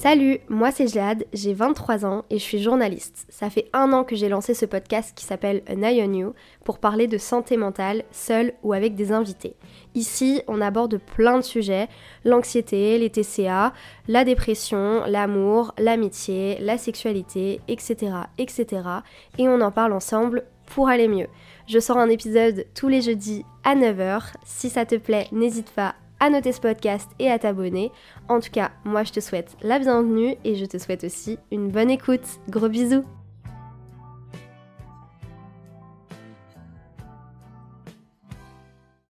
Salut, moi c'est Jade, j'ai 23 ans et je suis journaliste. Ça fait un an que j'ai lancé ce podcast qui s'appelle An Eye on You pour parler de santé mentale, seul ou avec des invités. Ici, on aborde plein de sujets, l'anxiété, les TCA, la dépression, l'amour, l'amitié, la sexualité, etc., etc. Et on en parle ensemble pour aller mieux. Je sors un épisode tous les jeudis à 9h. Si ça te plaît, n'hésite pas à noter ce podcast et à t'abonner. En tout cas, moi je te souhaite la bienvenue et je te souhaite aussi une bonne écoute. Gros bisous